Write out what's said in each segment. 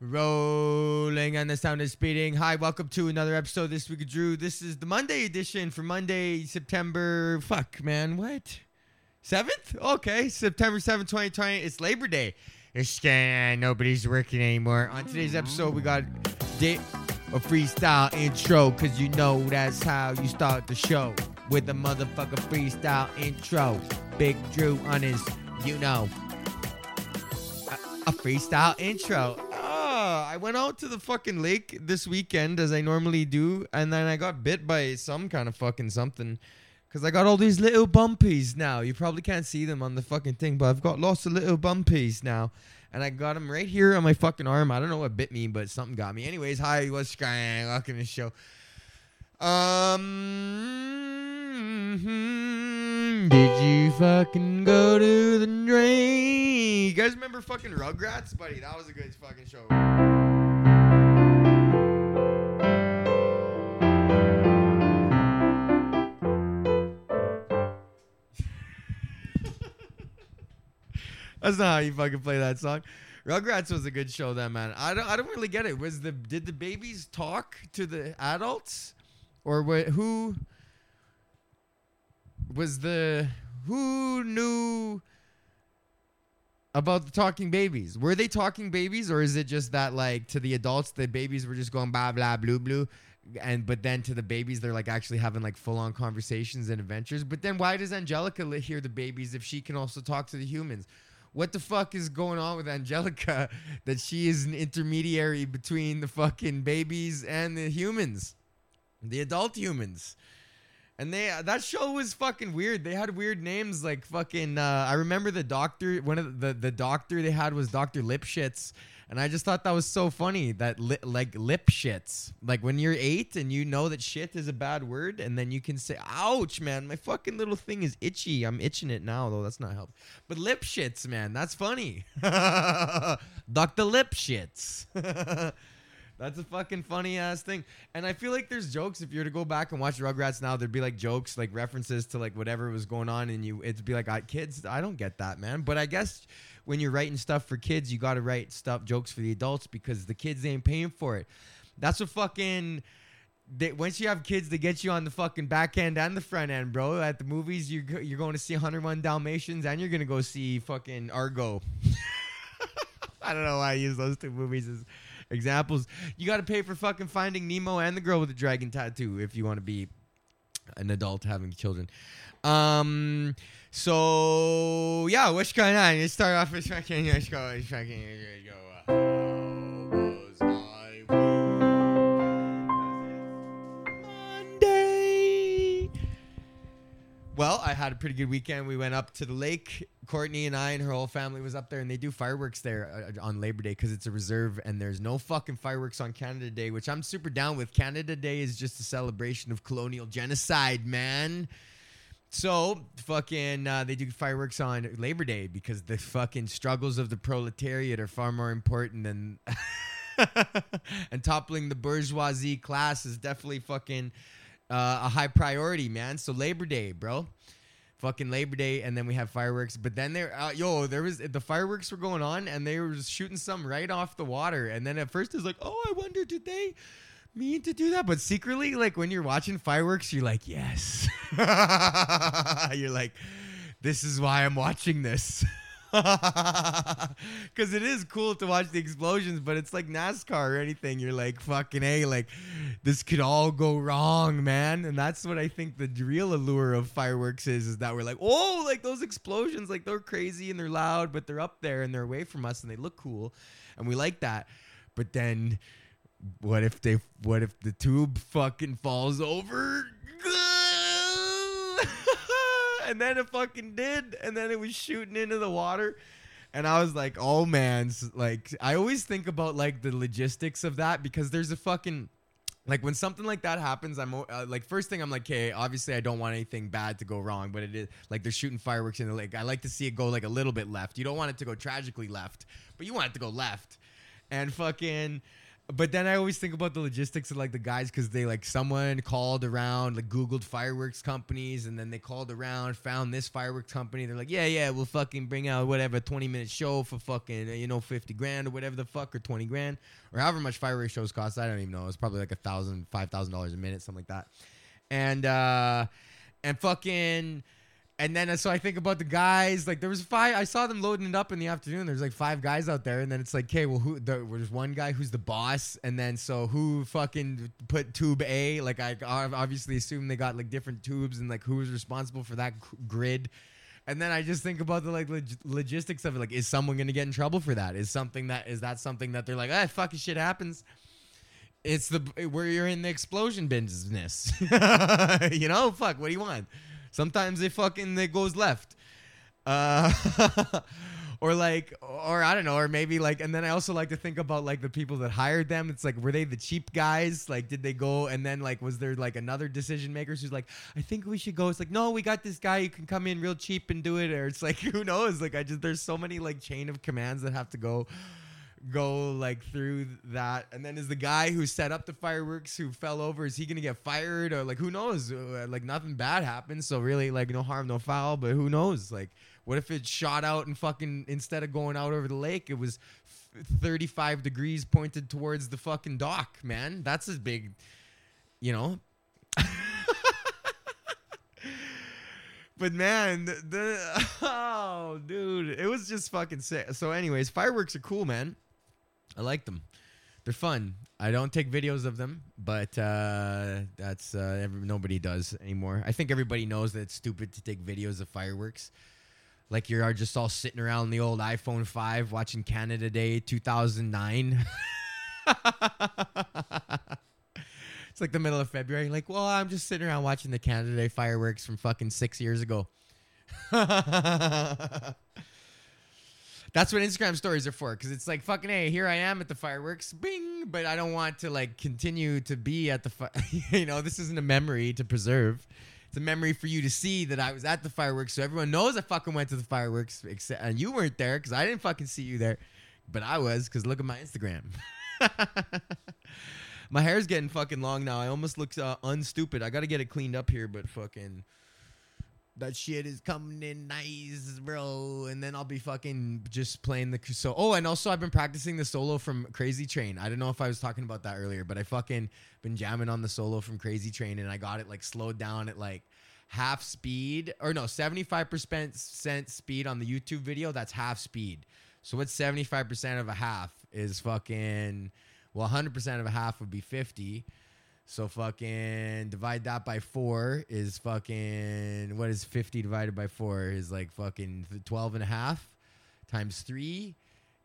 Rolling and the sound is speeding. Hi, welcome to another episode this week Drew. This is the Monday edition for Monday, September. Fuck, man, what? 7th? Okay, September 7th, 2020. It's Labor Day. It's uh, nobody's working anymore. On today's episode, we got a freestyle intro because you know that's how you start the show with a motherfucker freestyle intro. Big Drew on his, you know, a, a freestyle intro. I went out to the fucking lake this weekend as I normally do, and then I got bit by some kind of fucking something. Cause I got all these little bumpies now. You probably can't see them on the fucking thing, but I've got lots of little bumpies now, and I got them right here on my fucking arm. I don't know what bit me, but something got me. Anyways, hi, what's going? Welcome to the show. Um, Mm-hmm. did you fucking go to the drain? You guys remember fucking Rugrats, buddy? That was a good fucking show. That's not how you fucking play that song. Rugrats was a good show then, man. I don't I don't really get it. Was the did the babies talk to the adults? Or what who was the who knew about the talking babies? Were they talking babies or is it just that like to the adults the babies were just going blah blah blue blue and but then to the babies they're like actually having like full on conversations and adventures. But then why does Angelica li- hear the babies if she can also talk to the humans? What the fuck is going on with Angelica that she is an intermediary between the fucking babies and the humans? The adult humans. And they that show was fucking weird. They had weird names like fucking uh, I remember the doctor one of the the doctor they had was Dr. Lipschitz. And I just thought that was so funny that li- like lip shits. Like when you're 8 and you know that shit is a bad word and then you can say ouch man, my fucking little thing is itchy. I'm itching it now though. That's not helpful. But lip shits, man, that's funny. Dr. Lip shits. That's a fucking funny ass thing. And I feel like there's jokes if you're to go back and watch Rugrats now, there'd be like jokes, like references to like whatever was going on and you it'd be like I, kids, I don't get that, man. But I guess when you're writing stuff for kids, you got to write stuff jokes for the adults because the kids ain't paying for it. That's what fucking they, once you have kids, they get you on the fucking back end and the front end, bro. At the movies, you're you're going to see 101 Dalmatians and you're gonna go see fucking Argo. I don't know why I use those two movies as examples. You got to pay for fucking Finding Nemo and the girl with the dragon tattoo if you want to be an adult having children. Um. So yeah, what's going on? Let's start off with fucking. Let's go. Let's fucking. Let's go. Well, I had a pretty good weekend. We went up to the lake. Courtney and I and her whole family was up there, and they do fireworks there uh, on Labor Day because it's a reserve, and there's no fucking fireworks on Canada Day, which I'm super down with. Canada Day is just a celebration of colonial genocide, man. So fucking, uh, they do fireworks on Labor Day because the fucking struggles of the proletariat are far more important than. and toppling the bourgeoisie class is definitely fucking uh, a high priority, man. So Labor Day, bro. Fucking Labor Day, and then we have fireworks. But then there, uh, yo, there was the fireworks were going on, and they were just shooting some right off the water. And then at first it's like, oh, I wonder, did they mean to do that? But secretly, like when you're watching fireworks, you're like, yes. you're like, this is why I'm watching this. Because it is cool to watch the explosions, but it's like NASCAR or anything. You're like, fucking A, like, this could all go wrong, man. And that's what I think the real allure of fireworks is, is that we're like, oh, like those explosions, like they're crazy and they're loud, but they're up there and they're away from us and they look cool. And we like that. But then what if they, what if the tube fucking falls over? And then it fucking did, and then it was shooting into the water. And I was like, oh man, like I always think about like the logistics of that because there's a fucking like when something like that happens, I'm uh, like first thing I'm like, okay, obviously I don't want anything bad to go wrong, but it is like they're shooting fireworks in the lake. I like to see it go like a little bit left. You don't want it to go tragically left, but you want it to go left. And fucking but then I always think about the logistics of like the guys because they like someone called around, like Googled fireworks companies, and then they called around, found this fireworks company. They're like, yeah, yeah, we'll fucking bring out whatever 20 minute show for fucking, you know, 50 grand or whatever the fuck, or 20 grand, or however much fireworks shows cost. I don't even know. It's probably like a thousand, five thousand dollars a minute, something like that. And, uh, and fucking, and then uh, so I think about the guys. Like there was five. I saw them loading it up in the afternoon. There's like five guys out there, and then it's like, okay, well, who? The, there's one guy who's the boss, and then so who fucking put tube A? Like I obviously assume they got like different tubes, and like who was responsible for that grid. And then I just think about the like log- logistics of it. Like, is someone gonna get in trouble for that? Is something that is that something that they're like, ah, fucking shit happens. It's the where you're in the explosion business. you know, fuck. What do you want? Sometimes it fucking it goes left. Uh, or like or I don't know, or maybe like and then I also like to think about like the people that hired them. It's like were they the cheap guys? Like did they go and then like was there like another decision makers who's like, I think we should go. It's like, no, we got this guy who can come in real cheap and do it. Or it's like who knows? Like I just there's so many like chain of commands that have to go go like through that? And then is the guy who set up the fireworks who fell over is he gonna get fired? Or like who knows? Uh, like nothing bad happens so really like no harm no foul but who knows? Like what if it shot out and fucking instead of going out over the lake it was 35 degrees pointed towards the fucking dock man. That's as big you know? But man the oh dude it was just fucking sick. So anyways fireworks are cool man I like them. They're fun. I don't take videos of them, but uh, that's uh, every, nobody does anymore. I think everybody knows that it's stupid to take videos of fireworks. Like you are just all sitting around the old iPhone 5 watching Canada Day 2009. it's like the middle of February. Like, well, I'm just sitting around watching the Canada Day fireworks from fucking six years ago. That's what Instagram stories are for, because it's like fucking hey, here I am at the fireworks, bing. But I don't want to like continue to be at the, fi- you know, this isn't a memory to preserve. It's a memory for you to see that I was at the fireworks, so everyone knows I fucking went to the fireworks. Except and you weren't there because I didn't fucking see you there, but I was because look at my Instagram. my hair's getting fucking long now. I almost look uh, unstupid. I gotta get it cleaned up here, but fucking that shit is coming in nice, bro. And then I'll be fucking just playing the so. Oh, and also I've been practicing the solo from Crazy Train. I don't know if I was talking about that earlier, but I fucking been jamming on the solo from Crazy Train, and I got it like slowed down at like half speed or no, seventy five percent speed on the YouTube video. That's half speed. So what's seventy five percent of a half is fucking. Well, hundred percent of a half would be fifty. So fucking divide that by four is fucking what is 50 divided by four is like fucking 12 and a half times three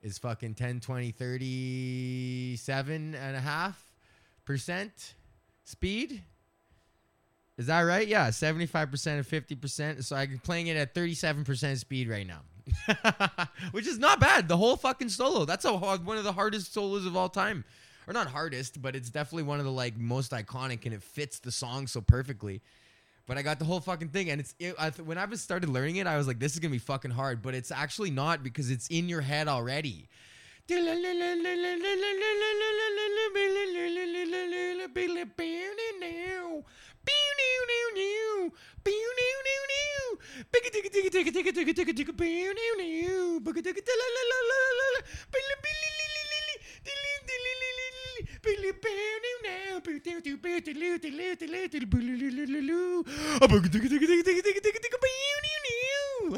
is fucking 10, 20, 37 and a half percent speed. Is that right? Yeah, 75% of 50%. So I'm playing it at 37% speed right now. Which is not bad. The whole fucking solo. That's a one of the hardest solos of all time or not hardest, but it's definitely one of the like most iconic, and it fits the song so perfectly. But I got the whole fucking thing, and it's it, I when I was started learning it, I was like, this is gonna be fucking hard, but it's actually not because it's in your head already.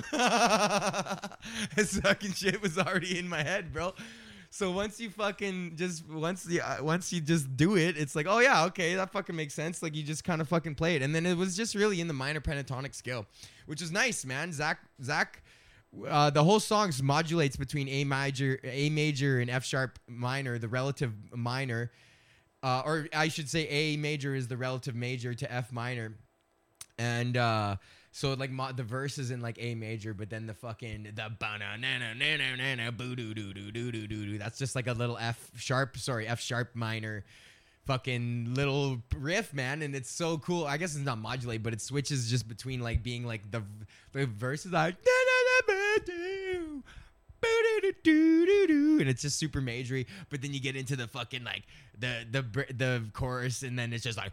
that fucking shit was already in my head, bro. So once you fucking just once you uh, once you just do it, it's like, oh yeah, okay, that fucking makes sense. Like you just kind of fucking play it, and then it was just really in the minor pentatonic scale, which is nice, man. Zakk Zakk uh, the whole song modulates between A major, A major, and F sharp minor, the relative minor, uh, or I should say A major is the relative major to F minor, and uh, so like mo- the verse is in like A major, but then the fucking the banana boo doo doo doo doo doo doo. doo. That's just like a little F sharp, sorry, F sharp minor fucking little riff, man, and it's so cool. I guess it's not modulate, but it switches just between like being like the the verses like and it's just super majory. But then you get into the fucking like the the the chorus, and then it's just like.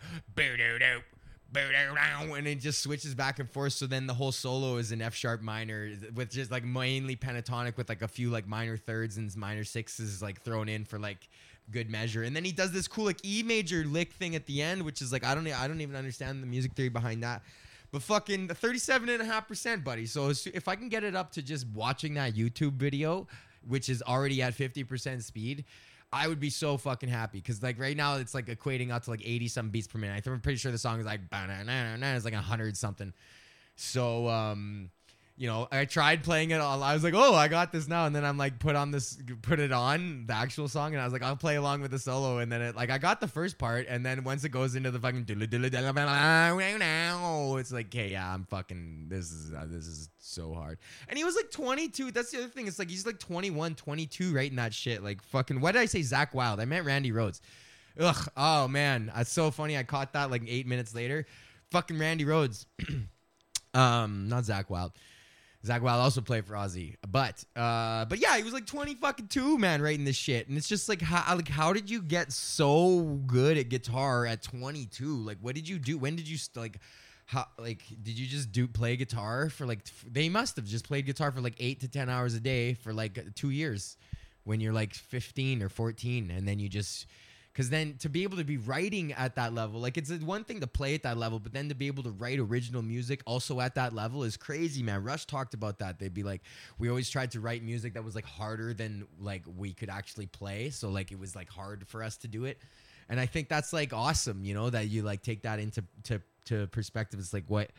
And it just switches back and forth. So then the whole solo is in F sharp minor with just like mainly pentatonic with like a few like minor thirds and minor sixes like thrown in for like good measure. And then he does this cool like E major lick thing at the end, which is like I don't I don't even understand the music theory behind that. But fucking 37.5%, buddy. So if I can get it up to just watching that YouTube video, which is already at 50% speed, I would be so fucking happy because like right now it's like equating out to like 80 some beats per minute. I'm pretty sure the song is like it's like 100 something. So um you know, I tried playing it all. I was like, oh, I got this now. And then I'm like, put on this, put it on the actual song. And I was like, I'll play along with the solo. And then it, like, I got the first part. And then once it goes into the fucking, it's like, okay, yeah, I'm fucking, this is, uh, this is so hard. And he was like 22. That's the other thing. It's like, he's like 21, 22 writing that shit. Like, fucking, why did I say Zakk Wylde? I meant Randy Rhoads. Ugh. Oh, man. That's so funny. I caught that like eight minutes later. Fucking Randy Rhoads. um, not Zakk Wylde. Zakk Wylde also played for Ozzy, but uh, but yeah, he was like twenty fucking two, man, writing this shit, and it's just like how like how did you get so good at guitar at twenty two? Like, what did you do? When did you st- like? How like did you just do play guitar for like? F- they must have just played guitar for like eight to ten hours a day for like two years, when you're like fifteen or fourteen, and then you just because then to be able to be writing at that level, like it's uh, one thing to play at that level, but then to be able to write original music also at that level is crazy, man. Rush talked about that. They'd be like, we always tried to write music that was like harder than like we could actually play. So like it was like hard for us to do it. And I think that's like awesome, you know, that you like take that into to to perspective. It's like what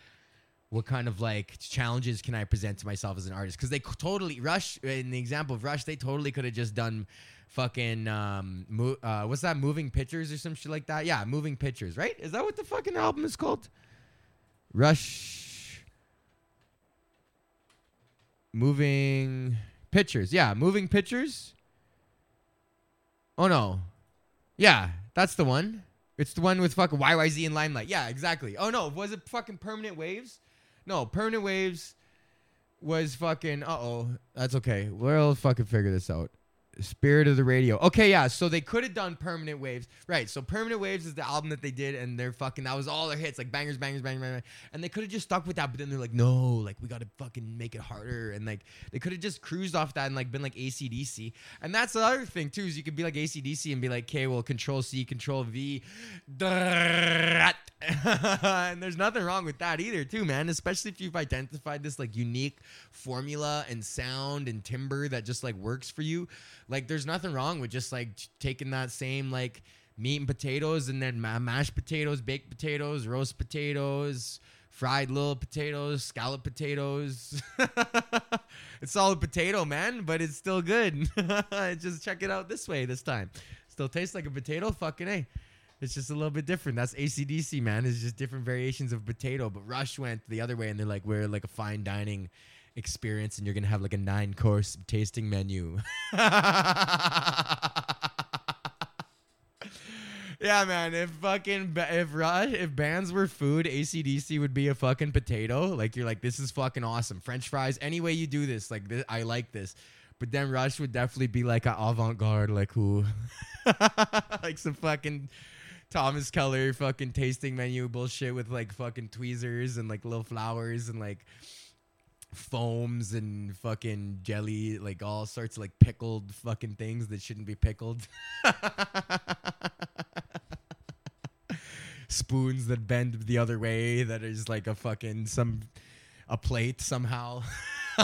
what kind of like challenges can I present to myself as an artist? Because they totally Rush in the example of Rush, they totally could have just done fucking um mo- uh what's that moving pictures or some shit like that? Yeah moving pictures right? Is that what the fucking album is called? Rush. Moving pictures. Yeah moving pictures. Oh no. Yeah that's the one. It's the one with fucking yyz and limelight. Yeah exactly. Oh no was it fucking permanent waves? No permanent waves was fucking uh-oh that's okay. We'll fucking figure this out Spirit of the Radio. Okay, yeah. So they could have done Permanent Waves, right? So Permanent Waves is the album that they did, and they're fucking. That was all their hits, like bangers, bangers, bangers, bangers. And they could have just stuck with that, but then they're like, no, like we got to fucking make it harder, and like they could have just cruised off that and like been like ACDC. And that's the other thing too is you could be like ACDC and be like, okay, well, Control C, Control V, and there's nothing wrong with that either, too, man. Especially if you've identified this like unique formula and sound and timbre that just like works for you. Like, there's nothing wrong with just like taking that same like meat and potatoes and then mashed potatoes, baked potatoes, roast potatoes, fried little potatoes, scallop potatoes. it's all a potato, man, but it's still good. just check it out this way this time. Still tastes like a potato, fucking A. It's just a little bit different. That's ACDC, man. It's just different variations of potato. But Rush went the other way and they're like, we're like a fine dining experience and you're gonna have like a nine course tasting menu. yeah, man. If fucking if Rush if bands were food, ACDC would be a fucking potato. Like you're like, this is fucking awesome. French fries. Any way you do this, like this, I like this. But then Rush would definitely be like an avant garde, like who, like some fucking Thomas Keller fucking tasting menu bullshit with like fucking tweezers and like little flowers and like foams and fucking jelly, like all sorts of like pickled fucking things that shouldn't be pickled. Spoons that bend the other way that is like a fucking some a plate somehow.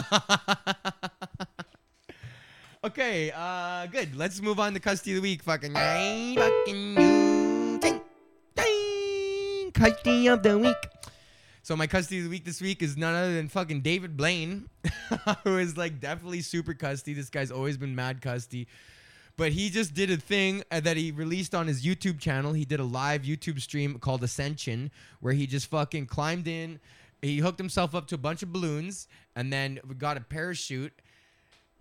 okay, uh good. Let's move on to custy of the week. Fucking fucking custy of the week. So my custy of the week this week is none other than fucking David Blaine, who is like definitely super custy. This guy's always been mad custy. But he just did a thing uh, that he released on his YouTube channel. He did a live YouTube stream called Ascension, where he just fucking climbed in. He hooked himself up to a bunch of balloons and then got a parachute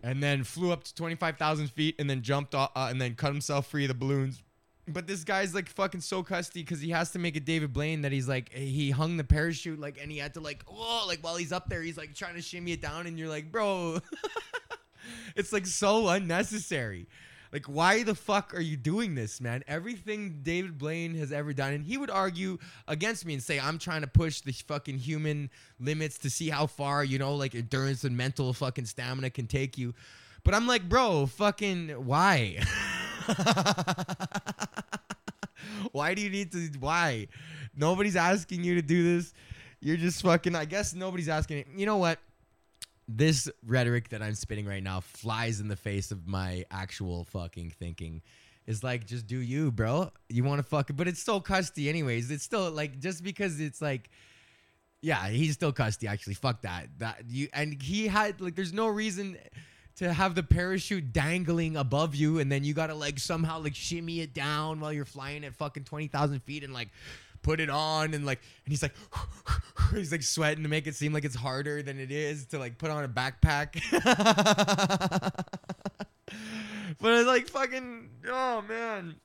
and then flew up to 25,000 feet and then jumped off, uh, and then cut himself free of the balloons but this guy's like fucking so custy because he has to make a David Blaine that he's like he hung the parachute like and he had to like oh like while he's up there he's like trying to shimmy it down and you're like bro it's like so unnecessary. Like, why the fuck are you doing this, man? Everything David Blaine has ever done, and he would argue against me and say, I'm trying to push the fucking human limits to see how far, you know, like endurance and mental fucking stamina can take you. But I'm like, bro, fucking why? why do you need to? Why? Nobody's asking you to do this. You're just fucking. I guess nobody's asking. You know what? This rhetoric that I'm spitting right now flies in the face of my actual fucking thinking. It's like just do you, bro. You want to fuck, it, but it's still custy, anyways. It's still like just because it's like. Yeah, he's still custy. Actually, fuck that. That you and he had like. There's no reason to have the parachute dangling above you and then you gotta like somehow like shimmy it down while you're flying at fucking 20,000 feet and like put it on and like and he's like he's like sweating to make it seem like it's harder than it is to like put on a backpack. But it's like fucking oh man.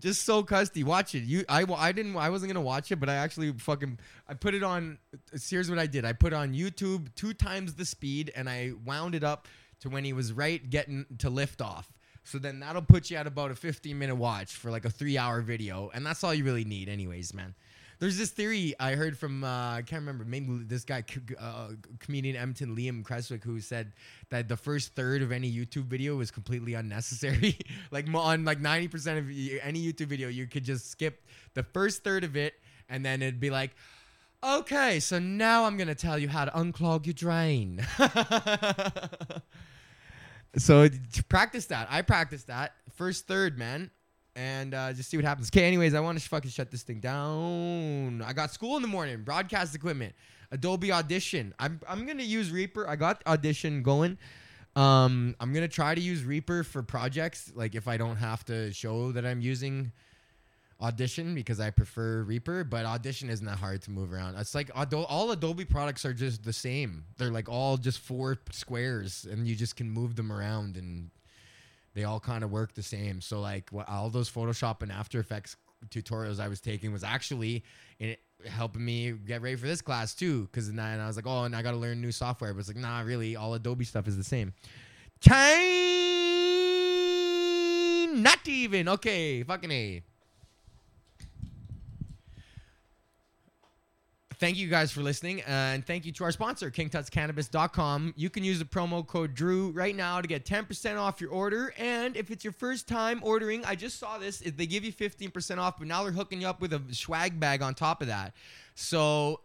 Just so custy. Watch it. You i i didn't i wasn't gonna watch it but i actually fucking i put it on uh, here's what i did. I put on youtube two times the speed and i wound it up to when he was right getting to lift off. So then that'll put you at about a 15 minute watch for like a three hour video. And that's all you really need, anyways, man. There's this theory I heard from, uh, I can't remember, maybe this guy, uh, comedian Empton Liam Creswick, who said that the first third of any YouTube video is completely unnecessary. like on like 90% of any YouTube video, you could just skip the first third of it and then it'd be like, okay, so now I'm going to tell you how to unclog your drain. so practice that. I practice that first third, man, and uh, just see what happens. Okay, anyways, I want to fucking shut this thing down. I got school in the morning, broadcast equipment, Adobe Audition. I'm I'm gonna use Reaper. I got Audition going. Um, I'm gonna try to use Reaper for projects, like if I don't have to show that I'm using Audition because I prefer Reaper, but Audition isn't that hard to move around. It's like all Adobe products are just the same. They're like all just four squares, and you just can move them around, and they all kind of work the same. So like all those Photoshop and After Effects tutorials I was taking was actually in helping me get ready for this class too. Because then I was like, oh, and I got to learn new software. But it's like, nah, really, all Adobe stuff is the same. Chain, not even okay. Fucking a. thank you guys for listening. Uh, and thank you to our sponsor, kingtutscannabis.com. You can use the promo code Drew right now to get 10% off your order. And if it's your first time ordering, I just saw this. They give you 15% off, but now they're hooking you up with a swag bag on top of that. So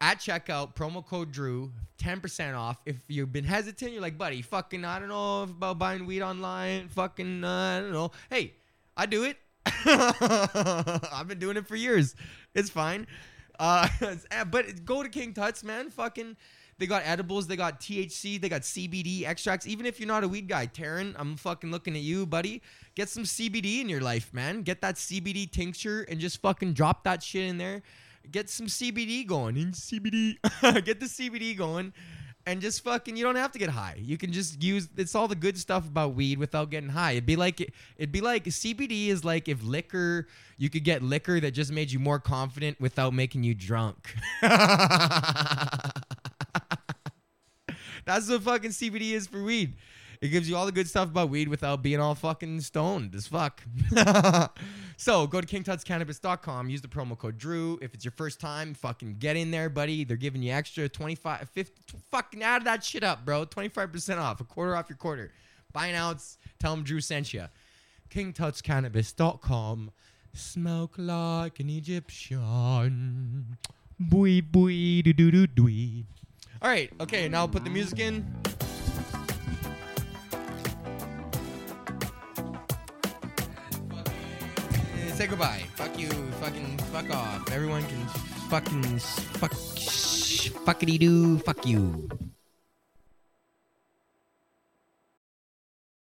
at checkout, promo code Drew, 10% off. If you've been hesitant, you're like, buddy, fucking, I don't know about buying weed online. Fucking, uh, I don't know. Hey, I do it. I've been doing it for years. It's fine. Uh, eh, but go to King Tuts, man. Fucking, they got edibles, they got THC, they got CBD extracts. Even if you're not a weed guy, Taryn, I'm fucking looking at you, buddy. Get some CBD in your life, man. Get that CBD tincture and just fucking drop that shit in there. Get some CBD going. In CBD, get the CBD going and just fucking you don't have to get high. You can just use it's all the good stuff about weed without getting high. It'd be like it'd be like CBD is like if liquor you could get liquor that just made you more confident without making you drunk. That's what fucking CBD is for weed. It gives you all the good stuff about weed without being all fucking stoned as fuck. so go to kingtutscannabis.com. Use the promo code Drew. If it's your first time, fucking get in there, buddy. They're giving you extra 25, 50, fucking add that shit up, bro. 25% off, a quarter off your quarter. Buy an ounce. Tell them Drew sent you. kingtutscannabis.com. Smoke like an Egyptian. Bui bui do do do do. All right, okay, now I'll put the music in. Say goodbye. Fuck you. Fucking fuck off. Everyone can fucking fuck fuckity doo. Fuck you.